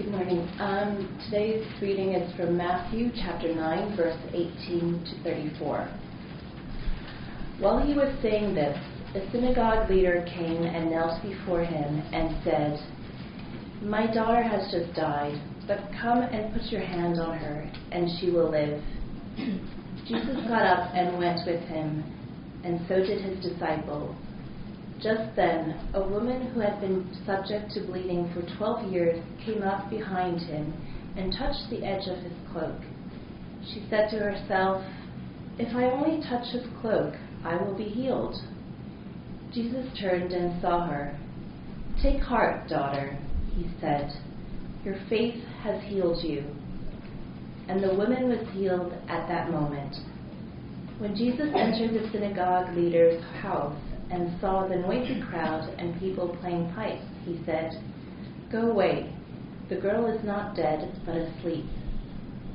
Good morning. Um, today's reading is from Matthew chapter 9, verse 18 to 34. While he was saying this, a synagogue leader came and knelt before him and said, My daughter has just died, but come and put your hand on her, and she will live. Jesus got up and went with him, and so did his disciple. Just then, a woman who had been subject to bleeding for twelve years came up behind him and touched the edge of his cloak. She said to herself, If I only touch his cloak, I will be healed. Jesus turned and saw her. Take heart, daughter, he said. Your faith has healed you. And the woman was healed at that moment. When Jesus entered the synagogue leader's house, and saw the noisy crowd and people playing pipes, he said, Go away. The girl is not dead, but asleep.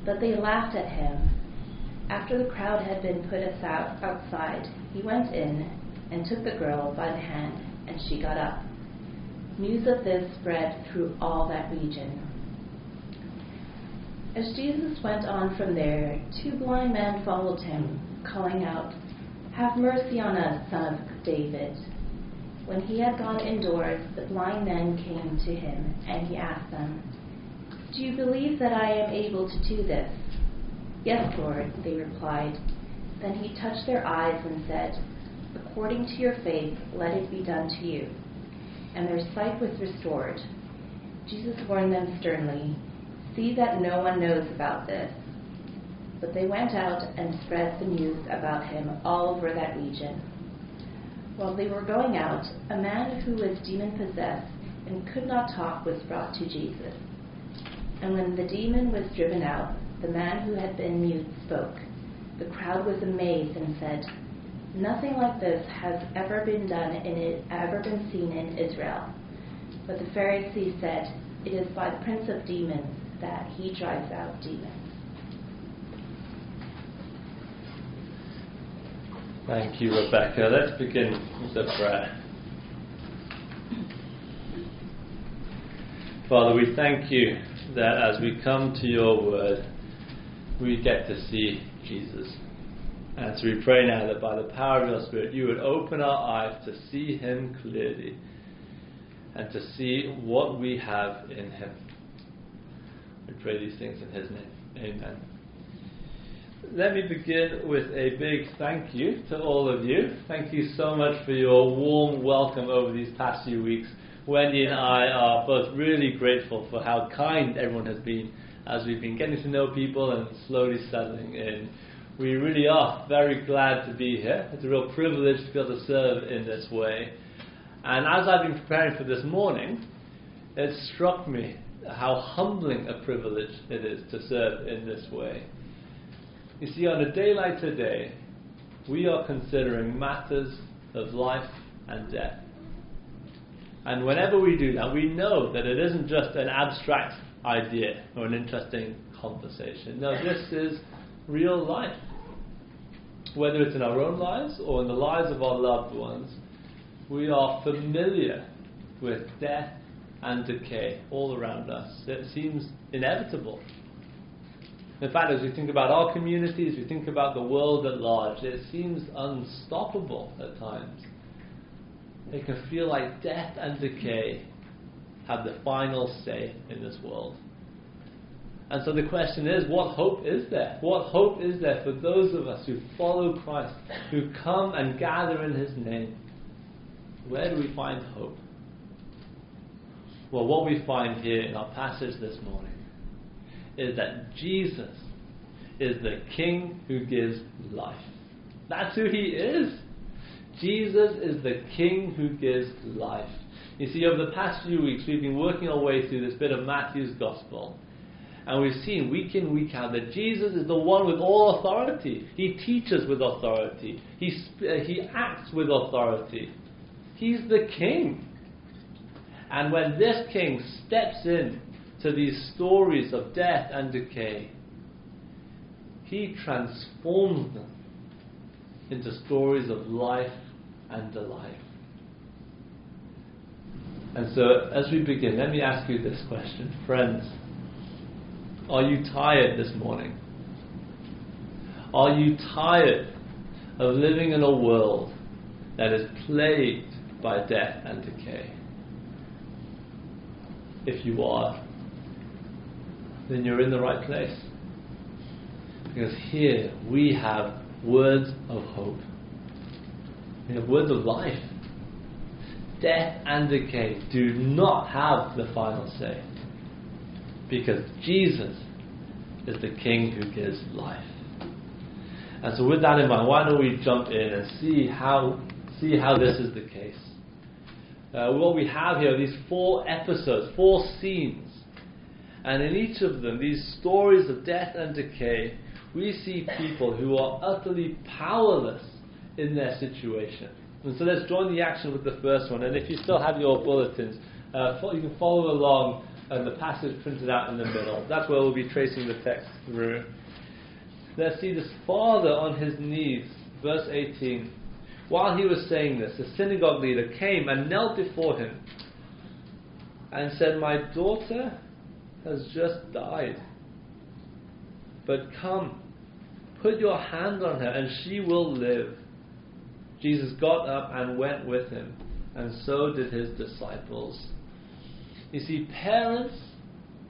But they laughed at him. After the crowd had been put outside, he went in and took the girl by the hand, and she got up. News of this spread through all that region. As Jesus went on from there, two blind men followed him, calling out, have mercy on us, son of David. When he had gone indoors, the blind men came to him, and he asked them, Do you believe that I am able to do this? Yes, Lord, they replied. Then he touched their eyes and said, According to your faith, let it be done to you. And their sight was restored. Jesus warned them sternly, See that no one knows about this. But they went out and spread the news about him all over that region. While they were going out, a man who was demon possessed and could not talk was brought to Jesus. And when the demon was driven out, the man who had been mute spoke. The crowd was amazed and said, Nothing like this has ever been done in it, ever been seen in Israel. But the Pharisees said, It is by the prince of demons that he drives out demons. Thank you, Rebecca. Let's begin with a prayer. Father, we thank you that as we come to your word, we get to see Jesus. And so we pray now that by the power of your Spirit, you would open our eyes to see him clearly and to see what we have in him. We pray these things in his name. Amen let me begin with a big thank you to all of you. Thank you so much for your warm welcome over these past few weeks. Wendy and I are both really grateful for how kind everyone has been as we've been getting to know people and slowly settling in. We really are very glad to be here. It's a real privilege to be able to serve in this way. And as I've been preparing for this morning, it struck me how humbling a privilege it is to serve in this way. You see, on a day like today, we are considering matters of life and death. And whenever we do that, we know that it isn't just an abstract idea or an interesting conversation. No, this is real life. Whether it's in our own lives or in the lives of our loved ones, we are familiar with death and decay all around us. It seems inevitable in fact, as we think about our communities, we think about the world at large, it seems unstoppable at times. It can feel like death and decay have the final say in this world. And so the question is, what hope is there? What hope is there for those of us who follow Christ, who come and gather in His name? Where do we find hope? Well, what we find here in our passage this morning is that Jesus is the King who gives life. That's who he is. Jesus is the King who gives life. You see, over the past few weeks, we've been working our way through this bit of Matthew's Gospel. And we've seen week in, week out that Jesus is the one with all authority. He teaches with authority, he, uh, he acts with authority. He's the King. And when this King steps in to these stories of death and decay, he transforms them into stories of life and delight. And so, as we begin, let me ask you this question. Friends, are you tired this morning? Are you tired of living in a world that is plagued by death and decay? If you are, then you're in the right place. Because here we have words of hope. We have words of life. Death and decay do not have the final say. Because Jesus is the King who gives life. And so with that in mind, why don't we jump in and see how see how this is the case. Uh, what we have here are these four episodes, four scenes. And in each of them, these stories of death and decay, we see people who are utterly powerless in their situation. And so let's join the action with the first one. And if you still have your bulletins, uh, you can follow along and the passage printed out in the middle. That's where we'll be tracing the text through. Let's see this father on his knees, verse 18. While he was saying this, the synagogue leader came and knelt before him and said, My daughter has just died. But come, put your hand on her, and she will live. Jesus got up and went with him, and so did his disciples. You see, parents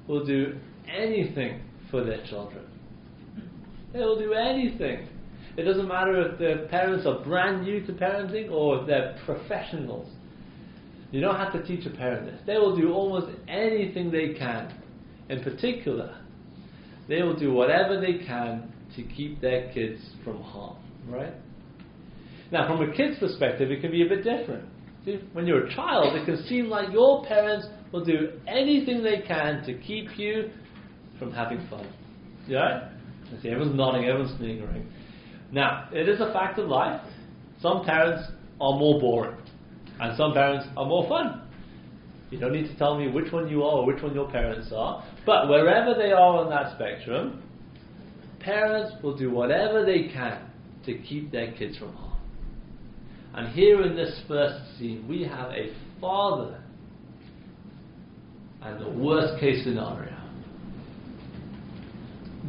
will do anything for their children. They will do anything. It doesn't matter if their parents are brand new to parenting or if they're professionals. You don't have to teach a parent this. They will do almost anything they can. In particular, they will do whatever they can to keep their kids from harm, right? Now, from a kid's perspective, it can be a bit different. See, when you're a child, it can seem like your parents will do anything they can to keep you from having fun. Yeah? I see everyone's nodding, everyone's sniggering. Now, it is a fact of life. Some parents are more boring, and some parents are more fun. You don't need to tell me which one you are or which one your parents are, but wherever they are on that spectrum, parents will do whatever they can to keep their kids from harm. And here in this first scene, we have a father and the worst case scenario.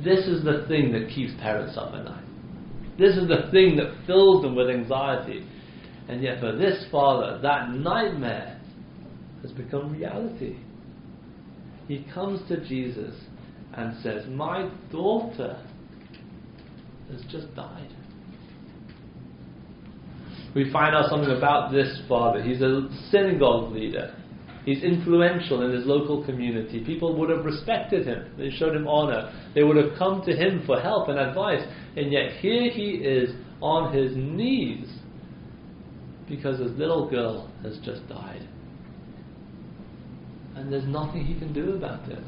This is the thing that keeps parents up at night. This is the thing that fills them with anxiety. And yet, for this father, that nightmare has become reality. He comes to Jesus and says, My daughter has just died. We find out something about this father. He's a synagogue leader. He's influential in his local community. People would have respected him. They showed him honor. They would have come to him for help and advice. And yet here he is on his knees because his little girl has just died. And there's nothing he can do about it.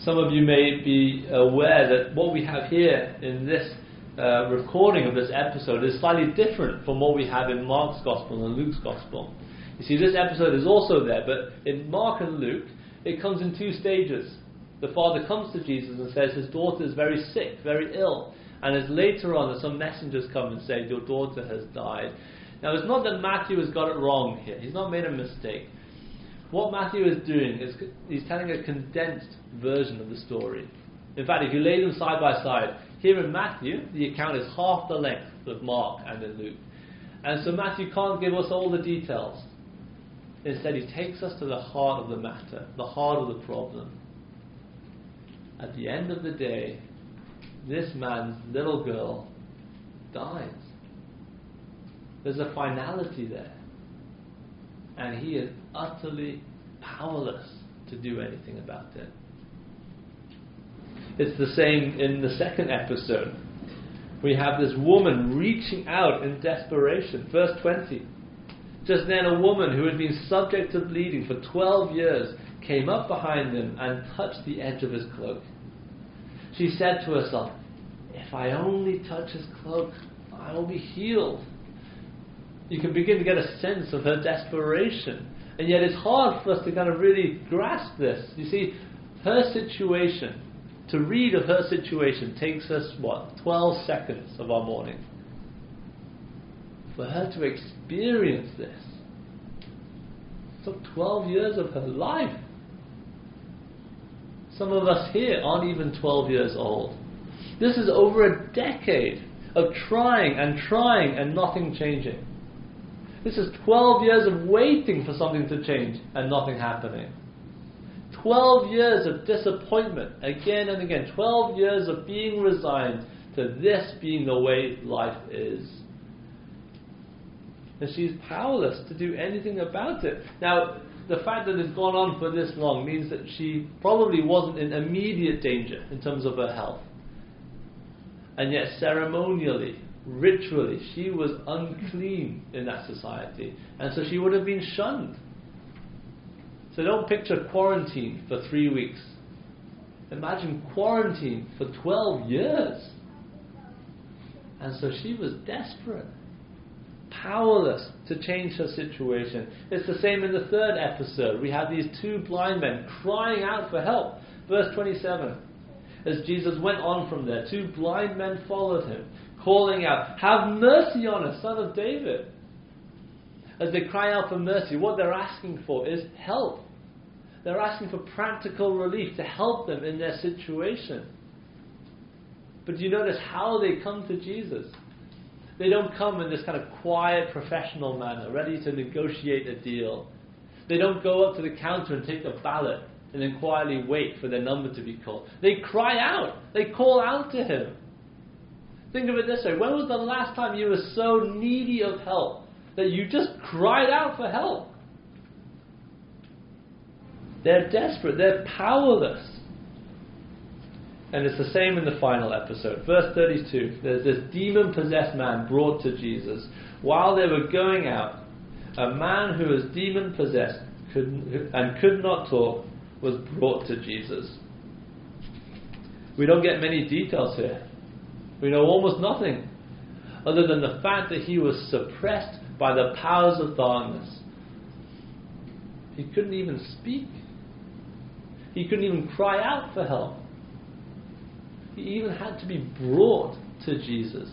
Some of you may be aware that what we have here in this uh, recording of this episode is slightly different from what we have in Mark's Gospel and Luke's Gospel. You see, this episode is also there, but in Mark and Luke, it comes in two stages. The father comes to Jesus and says his daughter is very sick, very ill. And as later on, as some messengers come and say, Your daughter has died. Now, it's not that Matthew has got it wrong here, he's not made a mistake. What Matthew is doing is he's telling a condensed version of the story. In fact, if you lay them side by side, here in Matthew, the account is half the length of Mark and in Luke. And so Matthew can't give us all the details. Instead, he takes us to the heart of the matter, the heart of the problem. At the end of the day, this man's little girl dies. There's a finality there. And he is utterly powerless to do anything about it. It's the same in the second episode. We have this woman reaching out in desperation. Verse 20. Just then, a woman who had been subject to bleeding for 12 years came up behind him and touched the edge of his cloak. She said to herself, If I only touch his cloak, I will be healed. You can begin to get a sense of her desperation. And yet, it's hard for us to kind of really grasp this. You see, her situation, to read of her situation, takes us, what, 12 seconds of our morning for her to experience this took 12 years of her life. Some of us here aren't even 12 years old. This is over a decade of trying and trying and nothing changing. This is 12 years of waiting for something to change and nothing happening. 12 years of disappointment again and again. 12 years of being resigned to this being the way life is. And she's powerless to do anything about it. Now, the fact that it's gone on for this long means that she probably wasn't in immediate danger in terms of her health. And yet, ceremonially, ritually, she was unclean in that society. And so she would have been shunned. So don't picture quarantine for three weeks. Imagine quarantine for 12 years. And so she was desperate, powerless to change her situation. It's the same in the third episode. We have these two blind men crying out for help. Verse 27. As Jesus went on from there, two blind men followed him, calling out, Have mercy on us, son of David. As they cry out for mercy, what they're asking for is help. They're asking for practical relief to help them in their situation. But do you notice how they come to Jesus? They don't come in this kind of quiet, professional manner, ready to negotiate a deal. They don't go up to the counter and take a ballot and then quietly wait for their number to be called. They cry out. They call out to him. Think of it this way when was the last time you were so needy of help that you just cried out for help? They're desperate, they're powerless. And it's the same in the final episode. Verse 32 there's this demon possessed man brought to Jesus. While they were going out, a man who was demon possessed and could not talk was brought to Jesus. We don't get many details here. We know almost nothing other than the fact that he was suppressed by the powers of darkness. He couldn't even speak. He couldn't even cry out for help. He even had to be brought to Jesus.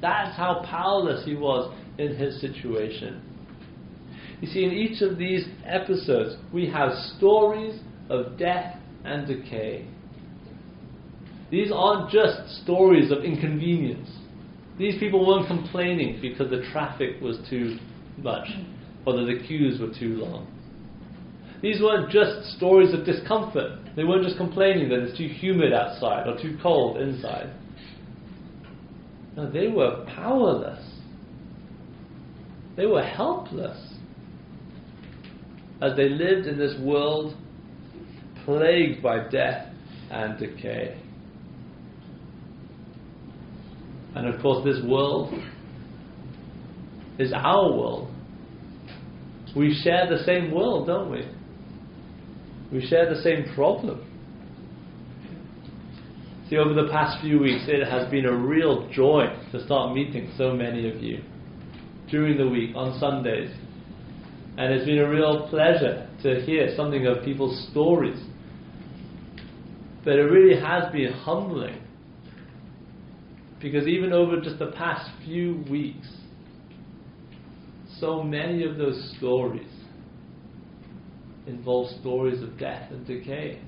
That's how powerless he was in his situation. You see, in each of these episodes, we have stories of death and decay. These aren't just stories of inconvenience. These people weren't complaining because the traffic was too much or that the queues were too long. These weren't just stories of discomfort. They weren't just complaining that it's too humid outside or too cold inside. No, they were powerless. They were helpless as they lived in this world plagued by death and decay. And of course, this world is our world. We share the same world, don't we? We share the same problem. See, over the past few weeks, it has been a real joy to start meeting so many of you during the week, on Sundays. And it's been a real pleasure to hear something of people's stories. But it really has been humbling. Because even over just the past few weeks, so many of those stories involve stories of death and decay.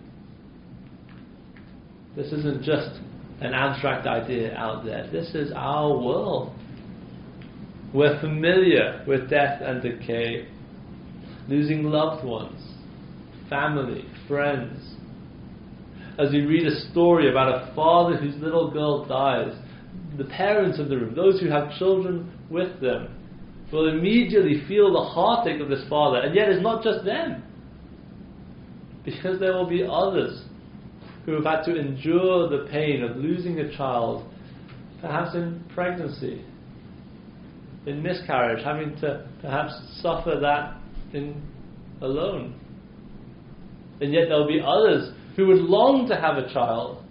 This isn't just an abstract idea out there. This is our world. We're familiar with death and decay, losing loved ones, family, friends. As we read a story about a father whose little girl dies, the parents in the room, those who have children with them, will immediately feel the heartache of this father, and yet it's not just them because there will be others who have had to endure the pain of losing a child, perhaps in pregnancy, in miscarriage, having to perhaps suffer that in alone. And yet there will be others who would long to have a child,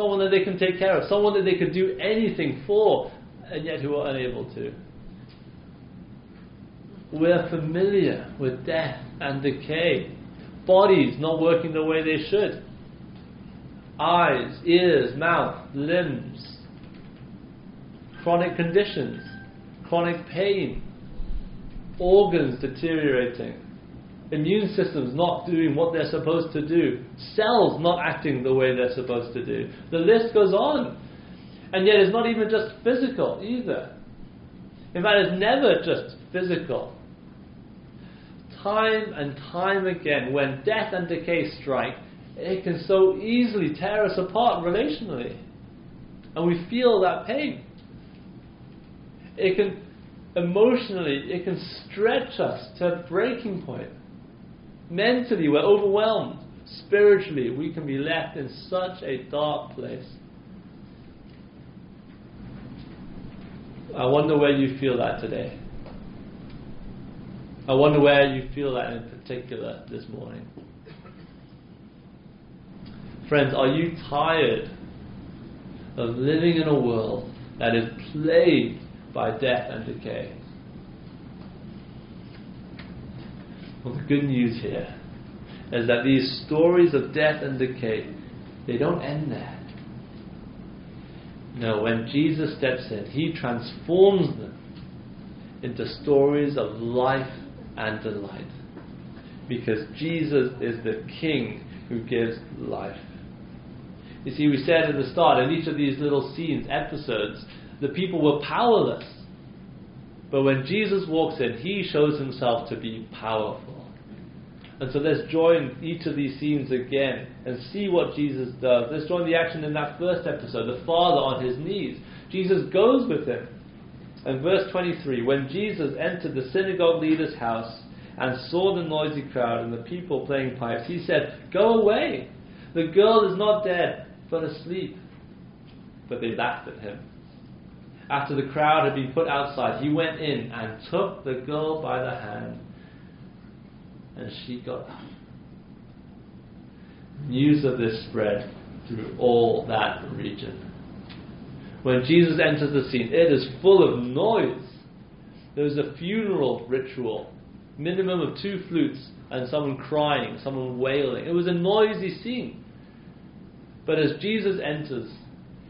someone that they can take care of, someone that they could do anything for, and yet who are unable to. We're familiar with death and decay bodies not working the way they should. Eyes, ears, mouth, limbs, chronic conditions, chronic pain, organs deteriorating, immune systems not doing what they're supposed to do, cells not acting the way they're supposed to do. The list goes on. And yet it's not even just physical either. In fact, it's never just physical. Time and time again, when death and decay strike, it can so easily tear us apart relationally. And we feel that pain. It can emotionally, it can stretch us to a breaking point. Mentally, we're overwhelmed. Spiritually, we can be left in such a dark place. I wonder where you feel that today. I wonder where you feel that in particular this morning. Friends, are you tired of living in a world that is plagued by death and decay? Well, the good news here is that these stories of death and decay, they don't end there. No, when Jesus steps in, he transforms them into stories of life and delight. Because Jesus is the King who gives life. You see, we said at the start, in each of these little scenes, episodes, the people were powerless. But when Jesus walks in, he shows himself to be powerful. And so let's join each of these scenes again and see what Jesus does. Let's join the action in that first episode, the Father on his knees. Jesus goes with him. And verse 23 When Jesus entered the synagogue leader's house and saw the noisy crowd and the people playing pipes, he said, Go away. The girl is not dead, but asleep. But they laughed at him. After the crowd had been put outside, he went in and took the girl by the hand and she got up. News of this spread through all that region. When Jesus enters the scene, it is full of noise. There is a funeral ritual, minimum of two flutes, and someone crying, someone wailing. It was a noisy scene. But as Jesus enters,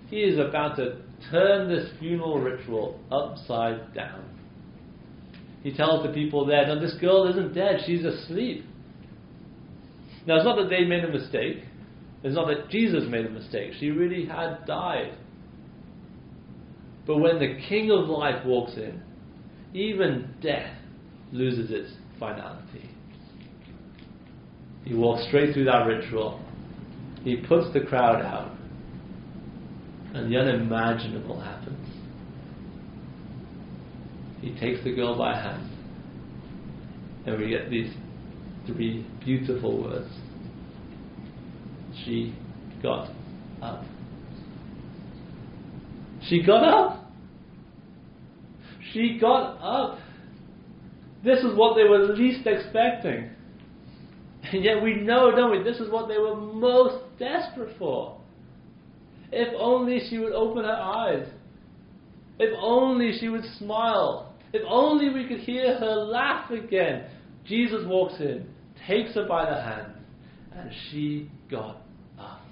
he is about to turn this funeral ritual upside down. He tells the people there, no, this girl isn't dead, she's asleep. Now, it's not that they made a mistake. It's not that Jesus made a mistake. She really had died. But when the King of life walks in, even death loses its finality. He walks straight through that ritual. He puts the crowd out. And the unimaginable happens. He takes the girl by hand. And we get these three beautiful words. She got up. She got up. She got up. This is what they were least expecting. And yet we know, don't we? This is what they were most desperate for. If only she would open her eyes. If only she would smile. If only we could hear her laugh again. Jesus walks in, takes her by the hand, and she got up.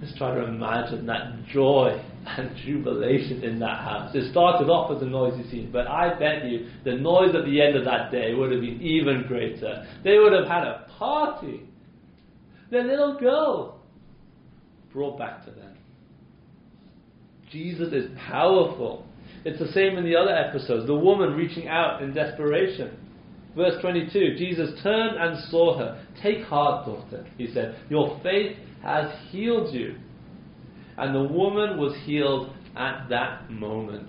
Let's try to imagine that joy and jubilation in that house. It started off as a noisy scene, but I bet you the noise at the end of that day would have been even greater. They would have had a party. Their little girl brought back to them. Jesus is powerful. It's the same in the other episodes. The woman reaching out in desperation. Verse 22 Jesus turned and saw her. Take heart, daughter, he said. Your faith has healed you. And the woman was healed at that moment.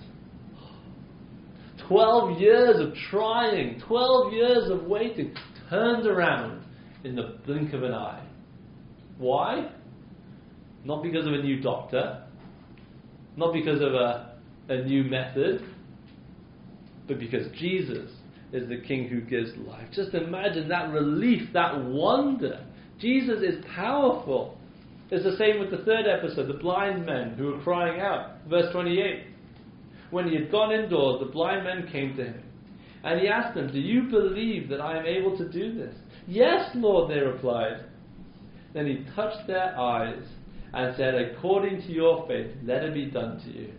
Twelve years of trying, twelve years of waiting, turned around in the blink of an eye. Why? Not because of a new doctor, not because of a a new method, but because Jesus is the King who gives life. Just imagine that relief, that wonder. Jesus is powerful. It's the same with the third episode, the blind men who were crying out. Verse 28. When he had gone indoors, the blind men came to him. And he asked them, Do you believe that I am able to do this? Yes, Lord, they replied. Then he touched their eyes and said, According to your faith, let it be done to you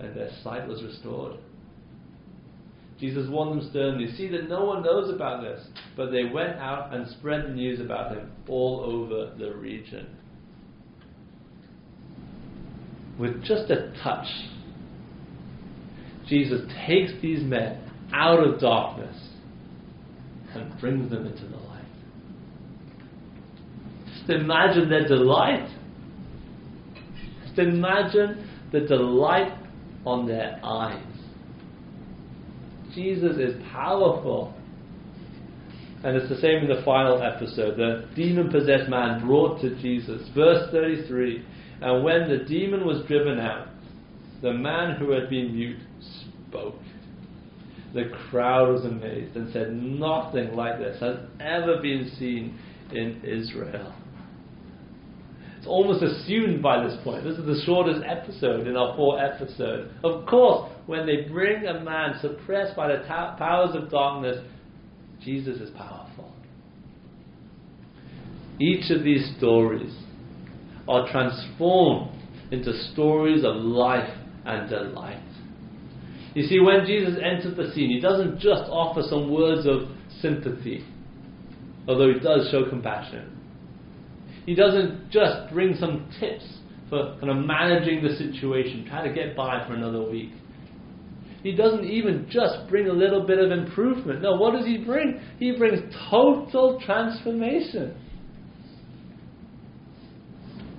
and their sight was restored. Jesus warned them sternly, See that no one knows about this. But they went out and spread the news about him all over the region. With just a touch, Jesus takes these men out of darkness and brings them into the light. Just imagine their delight. Just imagine the delight on their eyes. Jesus is powerful. And it's the same in the final episode. The demon possessed man brought to Jesus. Verse 33 And when the demon was driven out, the man who had been mute spoke. The crowd was amazed and said, Nothing like this has ever been seen in Israel. It's almost assumed by this point. This is the shortest episode in our four episodes. Of course, when they bring a man suppressed by the ta- powers of darkness, Jesus is powerful. Each of these stories are transformed into stories of life and delight. You see, when Jesus enters the scene, he doesn't just offer some words of sympathy, although he does show compassion. He doesn't just bring some tips for kind of managing the situation, try to get by for another week. He doesn't even just bring a little bit of improvement. No, what does he bring? He brings total transformation.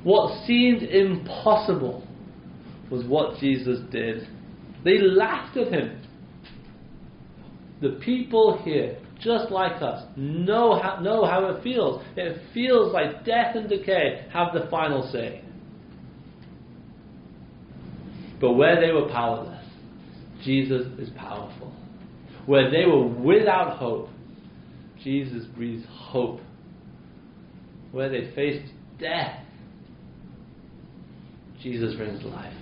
What seemed impossible was what Jesus did. They laughed at him. The people here, just like us, know how, know how it feels. It feels like death and decay have the final say. But where they were powerless, Jesus is powerful. Where they were without hope, Jesus breathes hope. Where they faced death, Jesus brings life.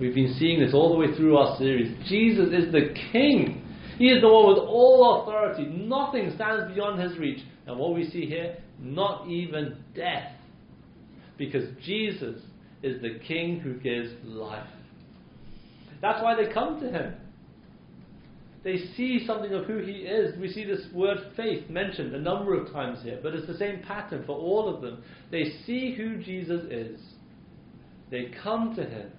We've been seeing this all the way through our series. Jesus is the King. He is the one with all authority. Nothing stands beyond his reach. And what we see here, not even death. Because Jesus is the King who gives life. That's why they come to him. They see something of who he is. We see this word faith mentioned a number of times here, but it's the same pattern for all of them. They see who Jesus is. They come to him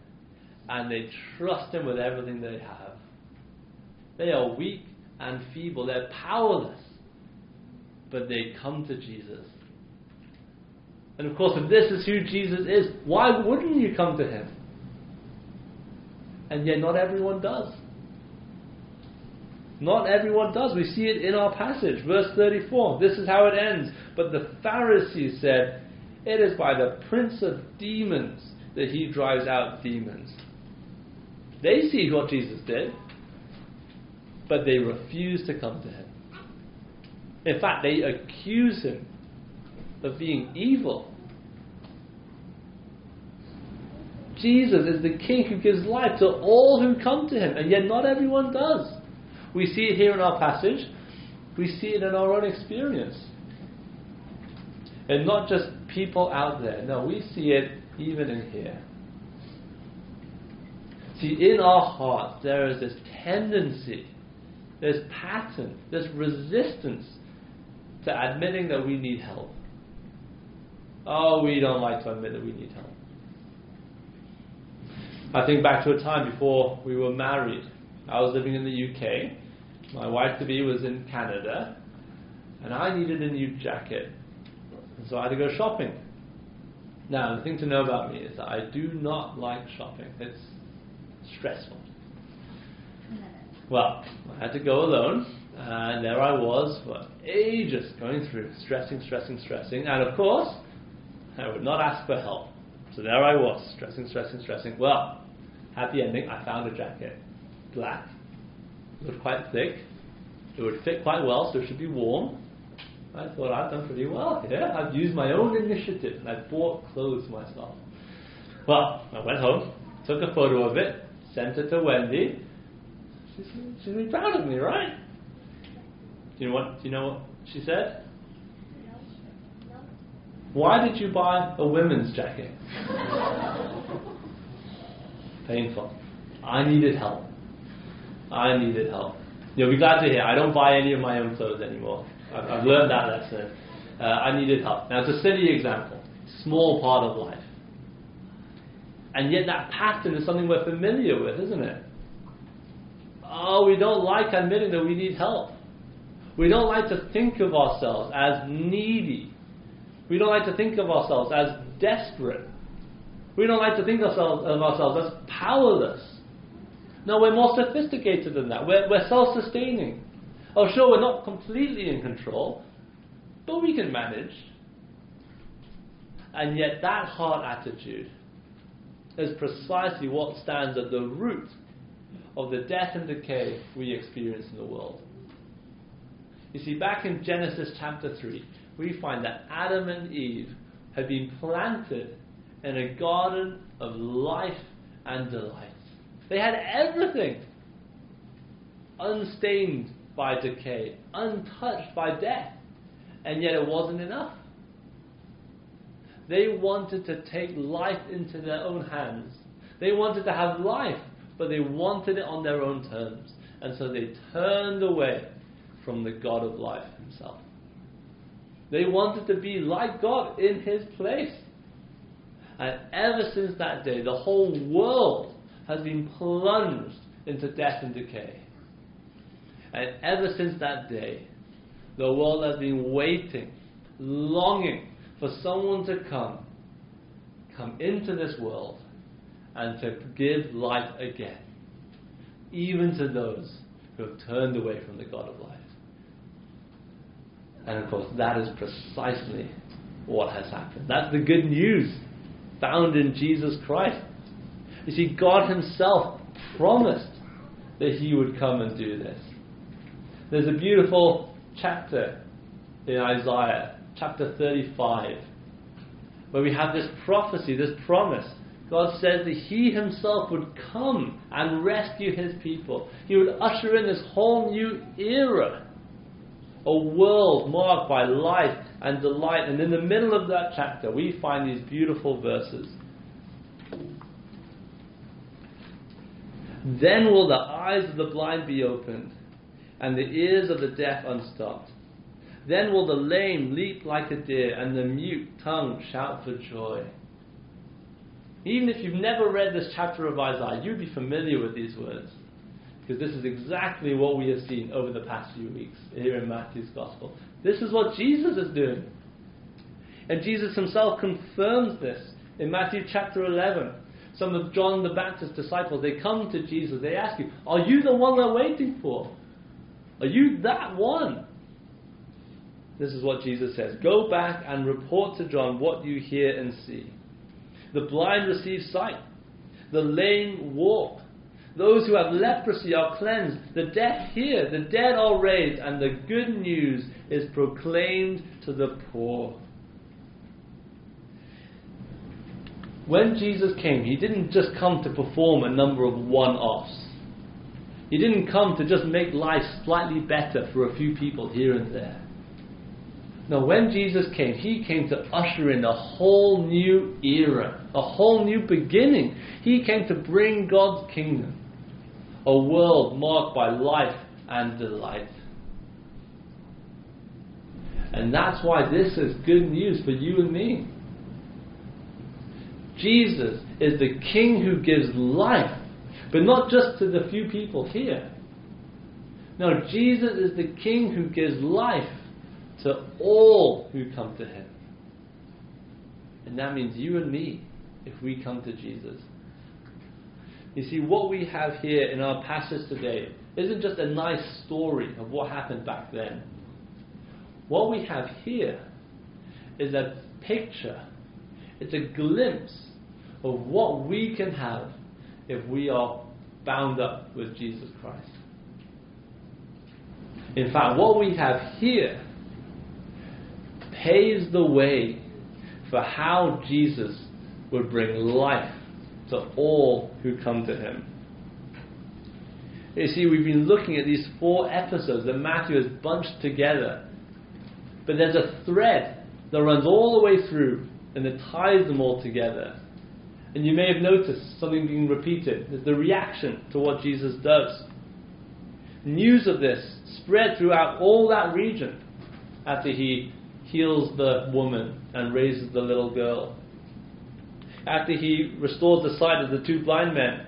and they trust him with everything they have. They are weak and feeble, they're powerless, but they come to Jesus. And of course, if this is who Jesus is, why wouldn't you come to him? And yet, not everyone does. Not everyone does. We see it in our passage, verse 34. This is how it ends. But the Pharisees said, It is by the prince of demons that he drives out demons. They see what Jesus did, but they refuse to come to him. In fact, they accuse him of being evil. Jesus is the King who gives life to all who come to him, and yet not everyone does. We see it here in our passage, we see it in our own experience. And not just people out there, no, we see it even in here. See, in our hearts, there is this tendency, this pattern, this resistance to admitting that we need help. Oh, we don't like to admit that we need help. I think back to a time before we were married. I was living in the UK. My wife to be was in Canada. And I needed a new jacket. So I had to go shopping. Now, the thing to know about me is that I do not like shopping. It's stressful. Well, I had to go alone. And there I was for ages going through, stressing, stressing, stressing. And of course, I would not ask for help. So there I was, stressing, stressing, stressing. Well, happy ending, I found a jacket. Black. It looked quite thick. It would fit quite well, so it should be warm. I thought I've done pretty well here. I've used my own initiative and I bought clothes myself. Well, I went home, took a photo of it, sent it to Wendy. She's, she's really proud of me, right? Do you know what? Do you know what she said? Why did you buy a women's jacket? Painful. I needed help. I needed help. You'll be glad to hear I don't buy any of my own clothes anymore. I've, I've learned that lesson. Uh, I needed help. Now, it's a silly example, small part of life. And yet, that pattern is something we're familiar with, isn't it? Oh, we don't like admitting that we need help. We don't like to think of ourselves as needy. We don't like to think of ourselves as desperate. We don't like to think ourselves, of ourselves as powerless. No, we're more sophisticated than that. We're, we're self sustaining. Oh, sure, we're not completely in control, but we can manage. And yet, that heart attitude is precisely what stands at the root of the death and decay we experience in the world. You see, back in Genesis chapter 3, we find that Adam and Eve had been planted in a garden of life and delight. They had everything unstained by decay, untouched by death, and yet it wasn't enough. They wanted to take life into their own hands. They wanted to have life, but they wanted it on their own terms. And so they turned away from the God of life himself. They wanted to be like God in his place. And ever since that day, the whole world has been plunged into death and decay. And ever since that day, the world has been waiting, longing for someone to come, come into this world and to give life again, even to those who have turned away from the God of life. And of course, that is precisely what has happened. That's the good news found in Jesus Christ. You see, God Himself promised that He would come and do this. There's a beautiful chapter in Isaiah, chapter 35, where we have this prophecy, this promise. God says that He Himself would come and rescue His people. He would usher in this whole new era a world marked by life and delight. And in the middle of that chapter, we find these beautiful verses. Then will the eyes of the blind be opened, and the ears of the deaf unstopped. Then will the lame leap like a deer, and the mute tongue shout for joy. Even if you've never read this chapter of Isaiah, you'd be familiar with these words. Because this is exactly what we have seen over the past few weeks here in Matthew's Gospel. This is what Jesus is doing. And Jesus himself confirms this in Matthew chapter 11. Some of John the Baptist's disciples, they come to Jesus, they ask you, Are you the one we're waiting for? Are you that one? This is what Jesus says Go back and report to John what you hear and see. The blind receive sight, the lame walk, those who have leprosy are cleansed, the deaf hear, the dead are raised, and the good news is proclaimed to the poor. When Jesus came, he didn't just come to perform a number of one offs. He didn't come to just make life slightly better for a few people here and there. No, when Jesus came, he came to usher in a whole new era, a whole new beginning. He came to bring God's kingdom a world marked by life and delight. And that's why this is good news for you and me. Jesus is the King who gives life, but not just to the few people here. No, Jesus is the King who gives life to all who come to Him. And that means you and me if we come to Jesus. You see, what we have here in our passage today isn't just a nice story of what happened back then. What we have here is a picture, it's a glimpse of what we can have if we are bound up with Jesus Christ. In fact, what we have here paves the way for how Jesus would bring life to all who come to him. You see, we've been looking at these four episodes that Matthew has bunched together. But there's a thread that runs all the way through and that ties them all together. And you may have noticed something being repeated. There's the reaction to what Jesus does. News of this spread throughout all that region after he heals the woman and raises the little girl. After he restores the sight of the two blind men,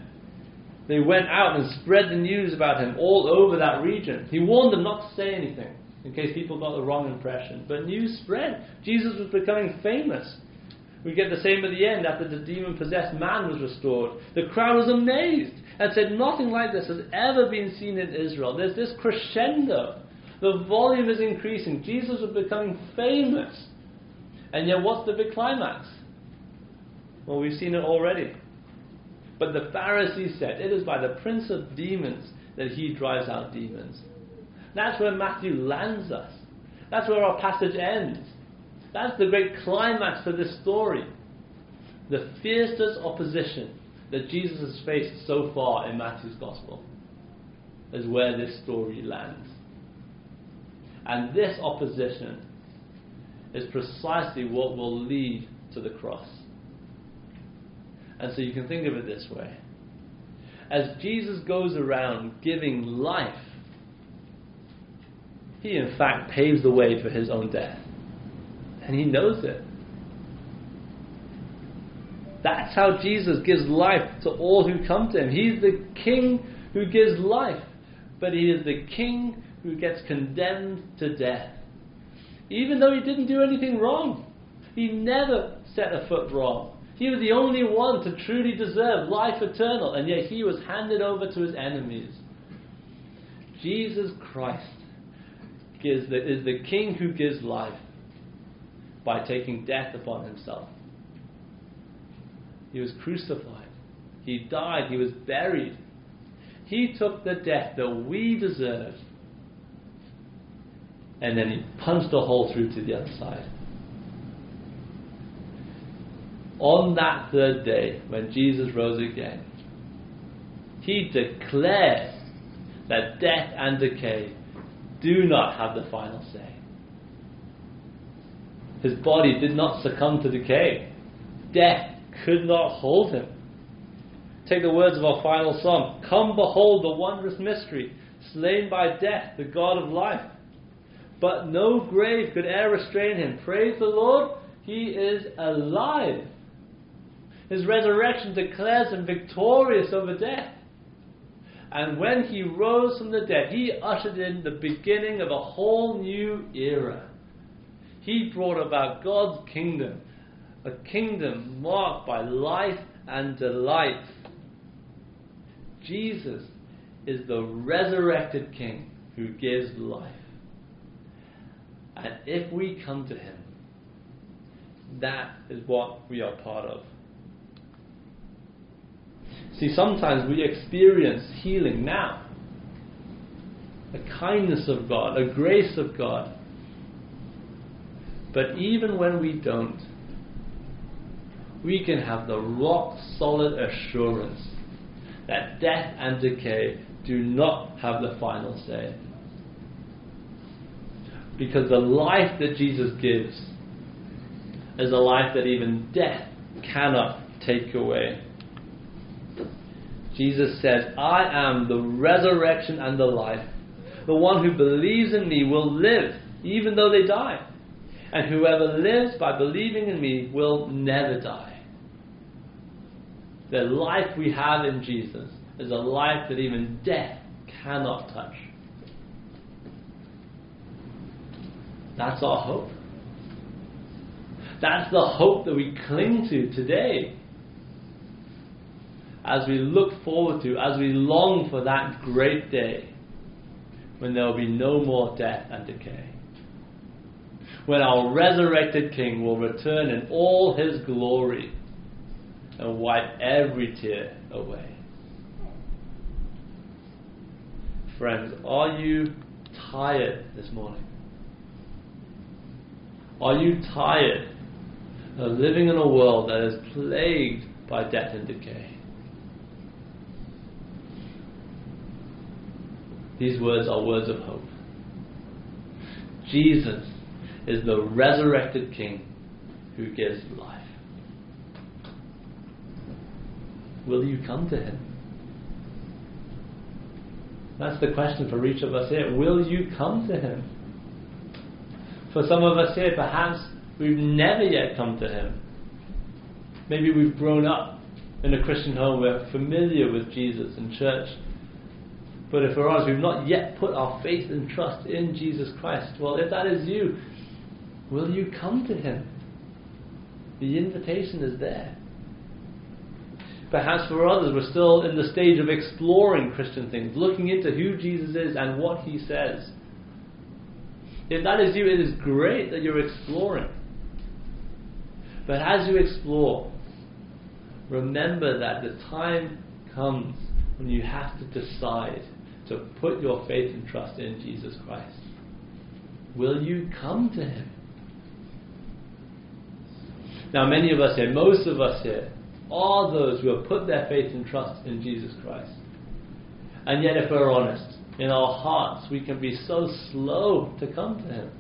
they went out and spread the news about him all over that region. He warned them not to say anything in case people got the wrong impression. But news spread. Jesus was becoming famous. We get the same at the end after the demon possessed man was restored. The crowd was amazed and said, Nothing like this has ever been seen in Israel. There's this crescendo. The volume is increasing. Jesus was becoming famous. And yet, what's the big climax? Well, we've seen it already. But the Pharisees said, It is by the prince of demons that he drives out demons. That's where Matthew lands us. That's where our passage ends. That's the great climax to this story. The fiercest opposition that Jesus has faced so far in Matthew's Gospel is where this story lands. And this opposition is precisely what will lead to the cross. And so you can think of it this way. As Jesus goes around giving life, he in fact paves the way for his own death. And he knows it. That's how Jesus gives life to all who come to him. He's the king who gives life, but he is the king who gets condemned to death. Even though he didn't do anything wrong, he never set a foot wrong. He was the only one to truly deserve life eternal, and yet he was handed over to his enemies. Jesus Christ gives the, is the King who gives life by taking death upon himself. He was crucified. He died. He was buried. He took the death that we deserved. And then he punched a hole through to the other side. On that third day, when Jesus rose again, he declared that death and decay do not have the final say. His body did not succumb to decay. Death could not hold him. Take the words of our final song Come behold the wondrous mystery, slain by death, the God of life. But no grave could e'er restrain him. Praise the Lord, he is alive. His resurrection declares him victorious over death. And when he rose from the dead, he ushered in the beginning of a whole new era. He brought about God's kingdom, a kingdom marked by life and delight. Jesus is the resurrected King who gives life. And if we come to him, that is what we are part of. See, sometimes we experience healing now. A kindness of God, a grace of God. But even when we don't, we can have the rock solid assurance that death and decay do not have the final say. Because the life that Jesus gives is a life that even death cannot take away. Jesus says, I am the resurrection and the life. The one who believes in me will live, even though they die. And whoever lives by believing in me will never die. The life we have in Jesus is a life that even death cannot touch. That's our hope. That's the hope that we cling to today as we look forward to, as we long for that great day when there will be no more death and decay. When our resurrected King will return in all his glory and wipe every tear away. Friends, are you tired this morning? Are you tired of living in a world that is plagued by death and decay? These words are words of hope. Jesus is the resurrected King who gives life. Will you come to him? That's the question for each of us here. Will you come to Him? For some of us here, perhaps we've never yet come to Him. Maybe we've grown up in a Christian home, we're familiar with Jesus and church. But if we're honest, we've not yet put our faith and trust in Jesus Christ. Well, if that is you, will you come to Him? The invitation is there. Perhaps for others, we're still in the stage of exploring Christian things, looking into who Jesus is and what He says. If that is you, it is great that you're exploring. But as you explore, remember that the time comes when you have to decide to put your faith and trust in Jesus Christ. Will you come to Him? Now, many of us here, most of us here, are those who have put their faith and trust in Jesus Christ. And yet, if we're honest, in our hearts, we can be so slow to come to Him.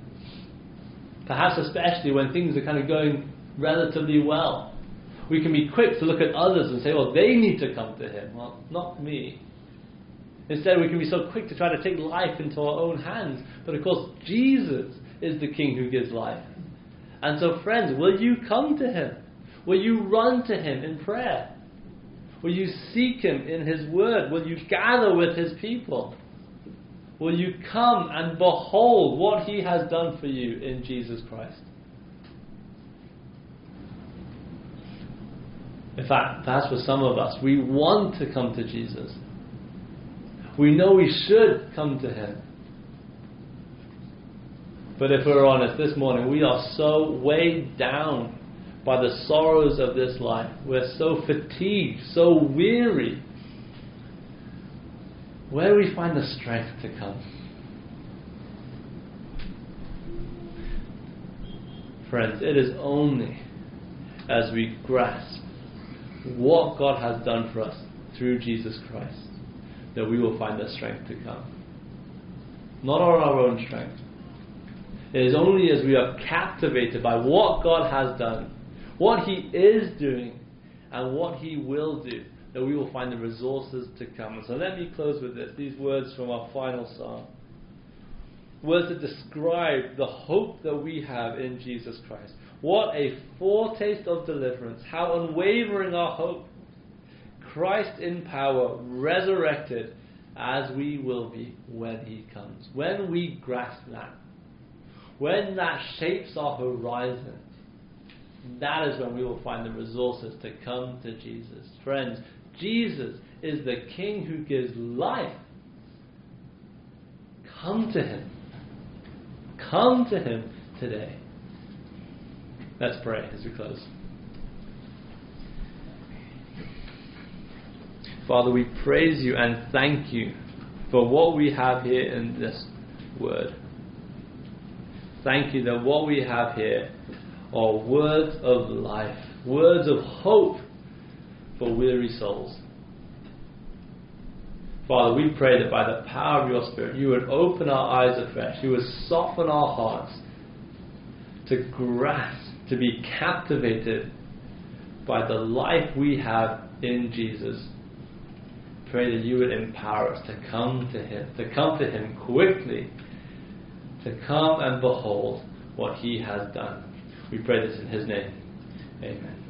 Perhaps especially when things are kind of going relatively well. We can be quick to look at others and say, well, they need to come to Him. Well, not me. Instead, we can be so quick to try to take life into our own hands. But of course, Jesus is the King who gives life. And so, friends, will you come to Him? Will you run to Him in prayer? Will you seek Him in His Word? Will you gather with His people? Will you come and behold what He has done for you in Jesus Christ? In fact, perhaps for some of us, we want to come to Jesus. We know we should come to Him. But if we're honest, this morning we are so weighed down by the sorrows of this life. We're so fatigued, so weary. Where do we find the strength to come? Friends, it is only as we grasp what God has done for us through Jesus Christ that we will find the strength to come. Not on our own strength. It is only as we are captivated by what God has done, what He is doing, and what He will do, that we will find the resources to come. So let me close with this these words from our final psalm. Words that describe the hope that we have in Jesus Christ. What a foretaste of deliverance. How unwavering our hope. Christ in power, resurrected, as we will be when He comes. When we grasp that, when that shapes our horizon, that is when we will find the resources to come to Jesus. Friends, Jesus is the King who gives life. Come to Him. Come to Him today. Let's pray as we close. Father, we praise you and thank you for what we have here in this word. Thank you that what we have here are words of life, words of hope for weary souls. Father, we pray that by the power of your Spirit, you would open our eyes afresh, you would soften our hearts to grasp, to be captivated by the life we have in Jesus pray that you would empower us to come to Him, to come to Him quickly, to come and behold what He has done. We pray this in His name. Amen.